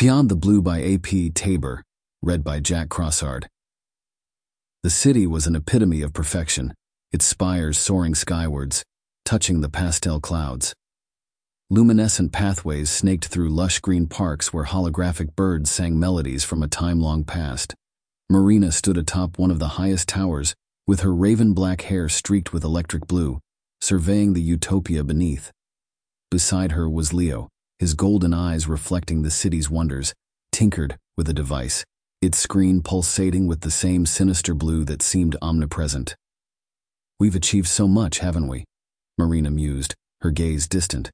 Beyond the Blue by A.P. Taber, read by Jack Crossard. The city was an epitome of perfection, its spires soaring skywards, touching the pastel clouds. Luminescent pathways snaked through lush green parks where holographic birds sang melodies from a time long past. Marina stood atop one of the highest towers, with her raven black hair streaked with electric blue, surveying the utopia beneath. Beside her was Leo, his golden eyes reflecting the city's wonders, tinkered with a device, its screen pulsating with the same sinister blue that seemed omnipresent. We've achieved so much, haven't we? Marina mused, her gaze distant.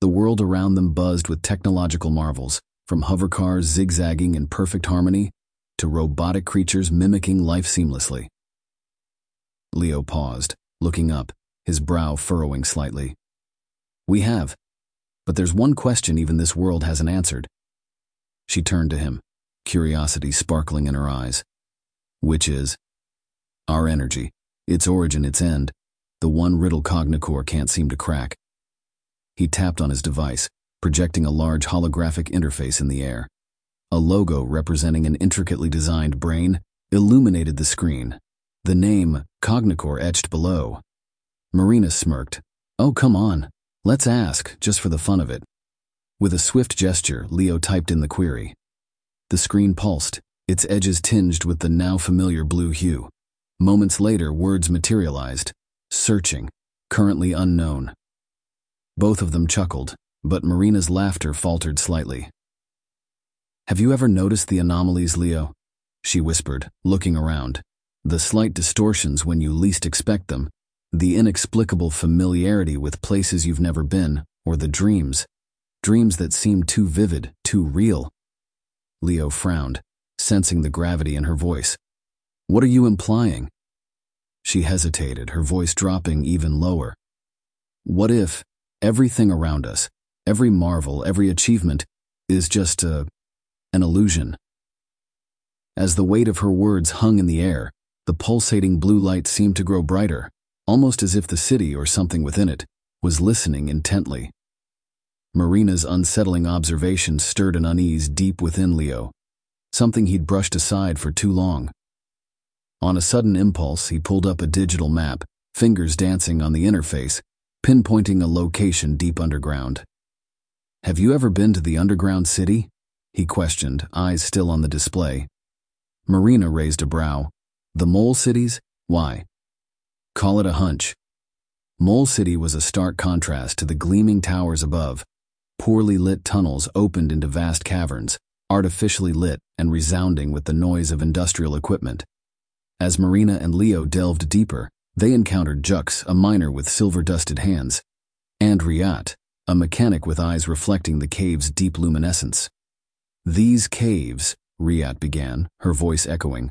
The world around them buzzed with technological marvels, from hovercars zigzagging in perfect harmony to robotic creatures mimicking life seamlessly. Leo paused, looking up, his brow furrowing slightly. We have, but there's one question even this world hasn't answered. She turned to him, curiosity sparkling in her eyes. Which is? Our energy, its origin, its end, the one riddle Cognicore can't seem to crack. He tapped on his device, projecting a large holographic interface in the air. A logo representing an intricately designed brain illuminated the screen, the name Cognicore etched below. Marina smirked. Oh, come on. Let's ask, just for the fun of it. With a swift gesture, Leo typed in the query. The screen pulsed, its edges tinged with the now familiar blue hue. Moments later, words materialized. Searching. Currently unknown. Both of them chuckled, but Marina's laughter faltered slightly. Have you ever noticed the anomalies, Leo? She whispered, looking around. The slight distortions when you least expect them, the inexplicable familiarity with places you've never been, or the dreams. Dreams that seem too vivid, too real. Leo frowned, sensing the gravity in her voice. What are you implying? She hesitated, her voice dropping even lower. What if everything around us, every marvel, every achievement, is just a, an illusion? As the weight of her words hung in the air, the pulsating blue light seemed to grow brighter, almost as if the city or something within it was listening intently. Marina's unsettling observation stirred an unease deep within Leo, something he'd brushed aside for too long. On a sudden impulse, he pulled up a digital map, fingers dancing on the interface, pinpointing a location deep underground. Have you ever been to the underground city? He questioned, eyes still on the display. Marina raised a brow. The mole cities? Why? Call it a hunch. Mole City was a stark contrast to the gleaming towers above. Poorly lit tunnels opened into vast caverns, artificially lit and resounding with the noise of industrial equipment. As Marina and Leo delved deeper, they encountered Jux, a miner with silver-dusted hands, and Riat, a mechanic with eyes reflecting the cave's deep luminescence. These caves, Riat began, her voice echoing,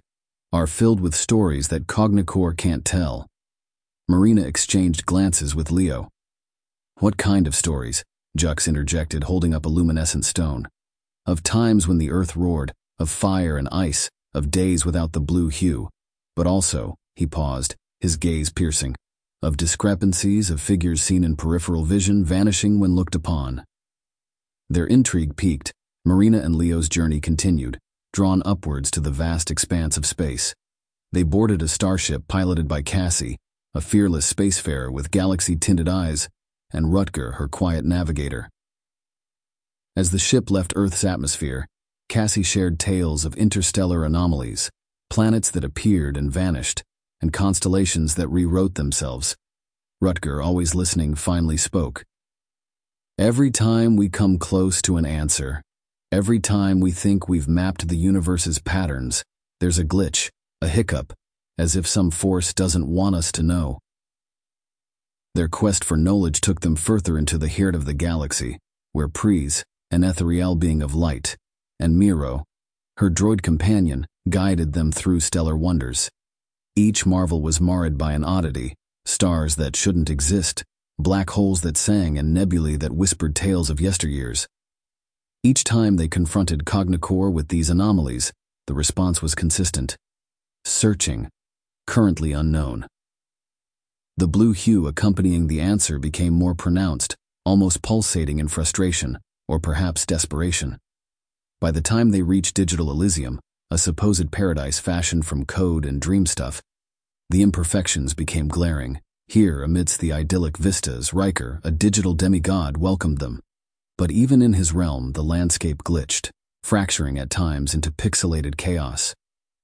are filled with stories that Cognicore can't tell. Marina exchanged glances with Leo. What kind of stories? Jux interjected, holding up a luminescent stone. Of times when the earth roared, of fire and ice, of days without the blue hue. But also, he paused, his gaze piercing, of discrepancies of figures seen in peripheral vision vanishing when looked upon. Their intrigue peaked. Marina and Leo's journey continued, drawn upwards to the vast expanse of space. They boarded a starship piloted by Cassie, a fearless spacefarer with galaxy-tinted eyes, and Rutger, her quiet navigator. As the ship left Earth's atmosphere, Cassie shared tales of interstellar anomalies, planets that appeared and vanished, and constellations that rewrote themselves. Rutger, always listening, finally spoke. Every time we come close to an answer, every time we think we've mapped the universe's patterns, there's a glitch, a hiccup, as if some force doesn't want us to know. Their quest for knowledge took them further into the heart of the galaxy, where Pries, an ethereal being of light, and Miro, her droid companion, guided them through stellar wonders. Each marvel was marred by an oddity, stars that shouldn't exist, black holes that sang and nebulae that whispered tales of yesteryears. Each time they confronted Cognicore with these anomalies, the response was consistent. Searching, currently unknown. The blue hue accompanying the answer became more pronounced, almost pulsating in frustration, or perhaps desperation. By the time they reached Digital Elysium, a supposed paradise fashioned from code and dream stuff, the imperfections became glaring. Here, amidst the idyllic vistas, Riker, a digital demigod, welcomed them. But even in his realm, the landscape glitched, fracturing at times into pixelated chaos.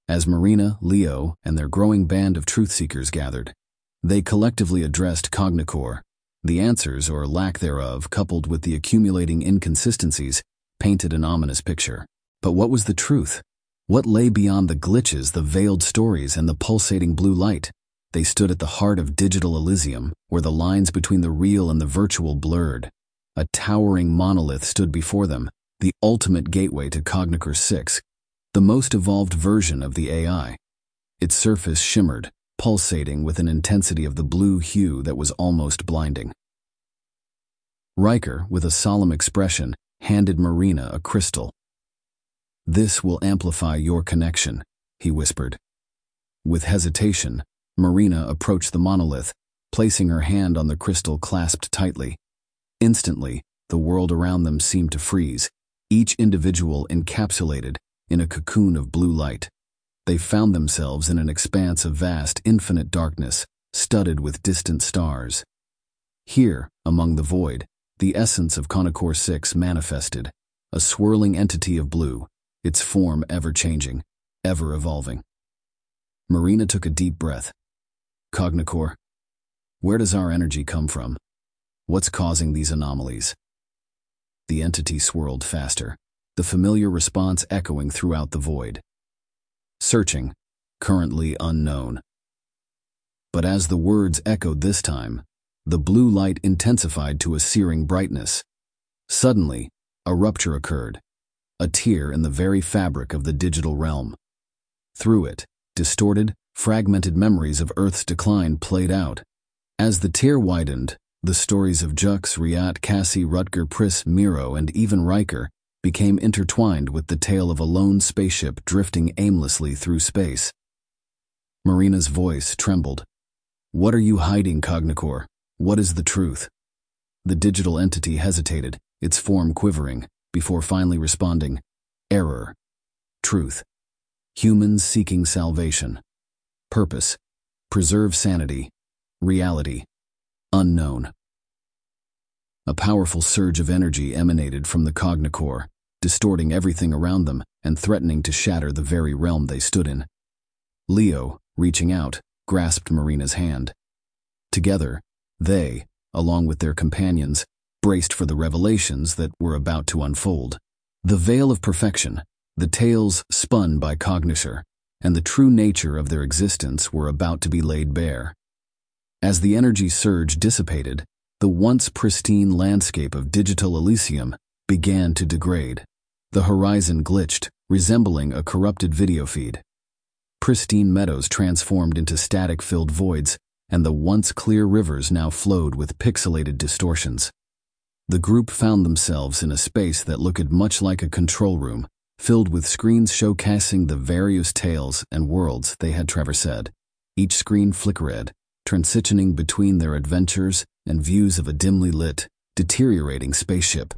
As Marina, Leo, and their growing band of truth seekers gathered, they collectively addressed Cognicore. The answers, or lack thereof, coupled with the accumulating inconsistencies, painted an ominous picture. But what was the truth? What lay beyond the glitches, the veiled stories, and the pulsating blue light? They stood at the heart of digital Elysium, where the lines between the real and the virtual blurred. A towering monolith stood before them, the ultimate gateway to Cognicore 6, the most evolved version of the AI. Its surface shimmered, pulsating with an intensity of the blue hue that was almost blinding. Riker, with a solemn expression, handed Marina a crystal. This will amplify your connection, he whispered. With hesitation, Marina approached the monolith, placing her hand on the crystal clasped tightly. Instantly, the world around them seemed to freeze, each individual encapsulated in a cocoon of blue light. They found themselves in an expanse of vast, infinite darkness, studded with distant stars. Here, among the void, the essence of Cognicore 6 manifested, a swirling entity of blue, its form ever changing, ever evolving. Marina took a deep breath. Cognicore, where does our energy come from? What's causing these anomalies? The entity swirled faster, the familiar response echoing throughout the void. Searching, currently unknown. But as the words echoed this time, the blue light intensified to a searing brightness. Suddenly, a rupture occurred, a tear in the very fabric of the digital realm. Through it, distorted, fragmented memories of Earth's decline played out. As the tear widened, the stories of Jux, Riat, Cassie, Rutger, Pris, Miro, and even Riker became intertwined with the tale of a lone spaceship drifting aimlessly through space. Marina's voice trembled. What are you hiding, Cognicore? What is the truth? The digital entity hesitated, its form quivering, before finally responding, Error. Truth. Humans seeking salvation. Purpose. Preserve sanity. Reality. Unknown. A powerful surge of energy emanated from the Cognicore, distorting everything around them and threatening to shatter the very realm they stood in. Leo, reaching out, grasped Marina's hand. Together, they, along with their companions, braced for the revelations that were about to unfold. The veil of perfection, the tales spun by Cognicore, and the true nature of their existence were about to be laid bare. As the energy surge dissipated, the once pristine landscape of digital Elysium began to degrade. The horizon glitched, resembling a corrupted video feed. Pristine meadows transformed into static-filled voids, and the once clear rivers now flowed with pixelated distortions. The group found themselves in a space that looked much like a control room, filled with screens showcasing the various tales and worlds they had traversed. Each screen flickered, transitioning between their adventures and views of a dimly lit, deteriorating spaceship.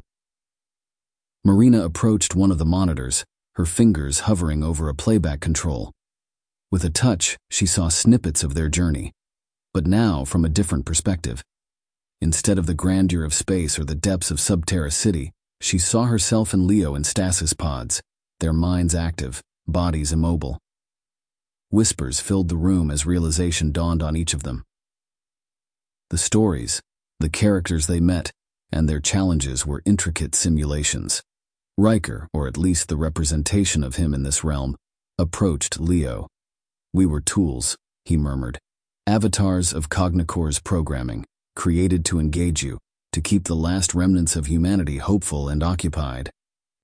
Marina approached one of the monitors, her fingers hovering over a playback control. With a touch, she saw snippets of their journey, but now from a different perspective. Instead of the grandeur of space or the depths of Subterra City, she saw herself and Leo in stasis pods, their minds active, bodies immobile. Whispers filled the room as realization dawned on each of them. The stories, the characters they met, and their challenges were intricate simulations. Riker, or at least the representation of him in this realm, approached Leo. We were tools, he murmured. Avatars of Cognicore's programming, created to engage you, to keep the last remnants of humanity hopeful and occupied.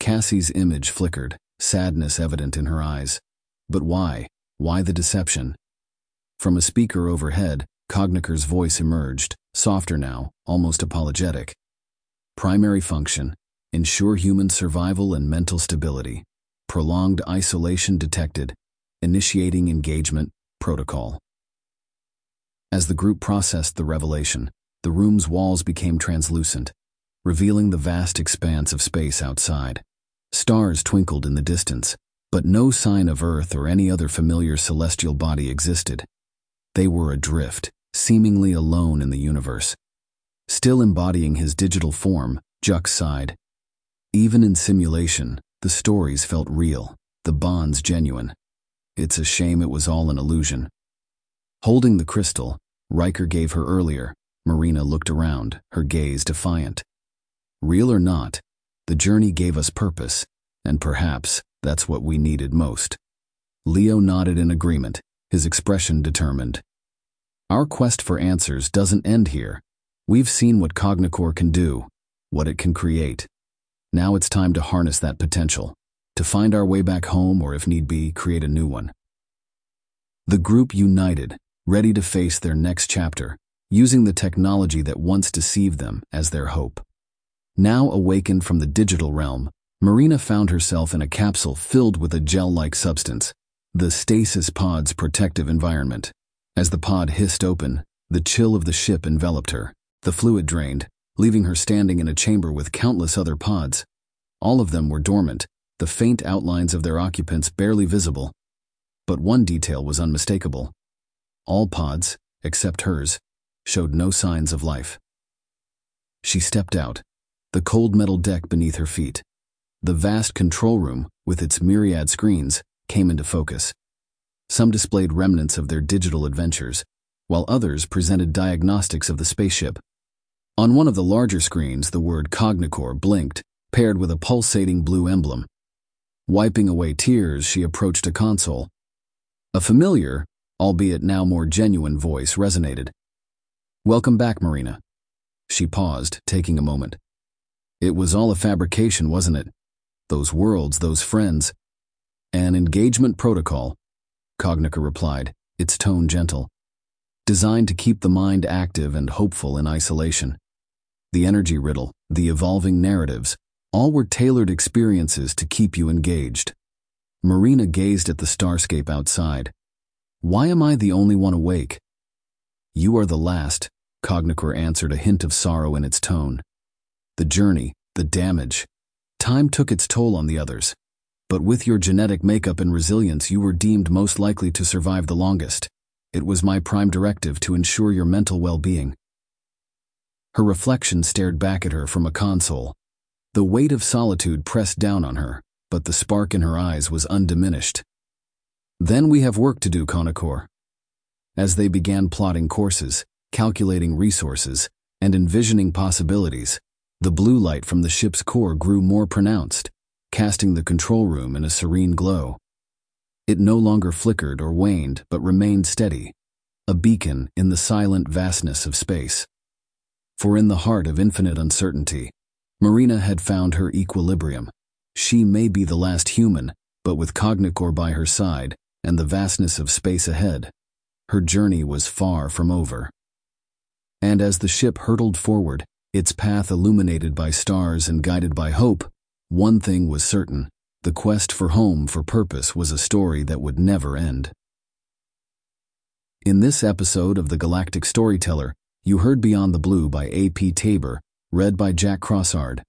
Cassie's image flickered, sadness evident in her eyes. But why? Why the deception? From a speaker overhead, Cognicore's voice emerged, softer now, almost apologetic. Primary function, ensure human survival and mental stability. Prolonged isolation detected, initiating engagement, protocol. As the group processed the revelation, the room's walls became translucent, revealing the vast expanse of space outside. Stars twinkled in the distance, but no sign of Earth or any other familiar celestial body existed. They were adrift, seemingly alone in the universe. Still embodying his digital form, Jux sighed. Even in simulation, the stories felt real, the bonds genuine. It's a shame it was all an illusion. Holding the crystal, Riker gave her earlier, Marina looked around, her gaze defiant. Real or not, the journey gave us purpose, and perhaps that's what we needed most. Leo nodded in agreement, his expression determined. Our quest for answers doesn't end here. We've seen what Cognicore can do, what it can create. Now it's time to harness that potential, to find our way back home or, if need be, create a new one. The group united, ready to face their next chapter, using the technology that once deceived them as their hope. Now awakened from the digital realm, Marina found herself in a capsule filled with a gel-like substance, the stasis pod's protective environment. As the pod hissed open, the chill of the ship enveloped her. The fluid drained, leaving her standing in a chamber with countless other pods. All of them were dormant, the faint outlines of their occupants barely visible. But one detail was unmistakable. All pods, except hers, showed no signs of life. She stepped out, the cold metal deck beneath her feet. The vast control room, with its myriad screens, came into focus. Some displayed remnants of their digital adventures, while others presented diagnostics of the spaceship. On one of the larger screens, the word Cognicore blinked, paired with a pulsating blue emblem. Wiping away tears, she approached a console. A familiar, albeit now more genuine voice resonated. Welcome back, Marina. She paused, taking a moment. It was all a fabrication, wasn't it? Those worlds, those friends. An engagement protocol, Cognicore replied, its tone gentle. Designed to keep the mind active and hopeful in isolation. The energy riddle, the evolving narratives, all were tailored experiences to keep you engaged. Marina gazed at the starscape outside. Why am I the only one awake? You are the last, Cognicore answered, a hint of sorrow in its tone. The journey, the damage. Time took its toll on the others. But with your genetic makeup and resilience, you were deemed most likely to survive the longest. It was my prime directive to ensure your mental well-being. Her reflection stared back at her from a console. The weight of solitude pressed down on her, but the spark in her eyes was undiminished. Then we have work to do, Cognicore. As they began plotting courses, calculating resources, and envisioning possibilities, the blue light from the ship's core grew more pronounced casting the control room in a serene glow. It no longer flickered or waned, but remained steady, a beacon in the silent vastness of space. For in the heart of infinite uncertainty, Marina had found her equilibrium. She may be the last human, but with Cognicore by her side and the vastness of space ahead, her journey was far from over. And as the ship hurtled forward, its path illuminated by stars and guided by hope, one thing was certain the quest for home for purpose was a story that would never end. In this episode of The Galactic Storyteller, you heard Beyond the Blue by A.P. Taber, read by Jack Crossard,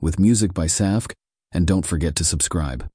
with music by Safk, and don't forget to subscribe.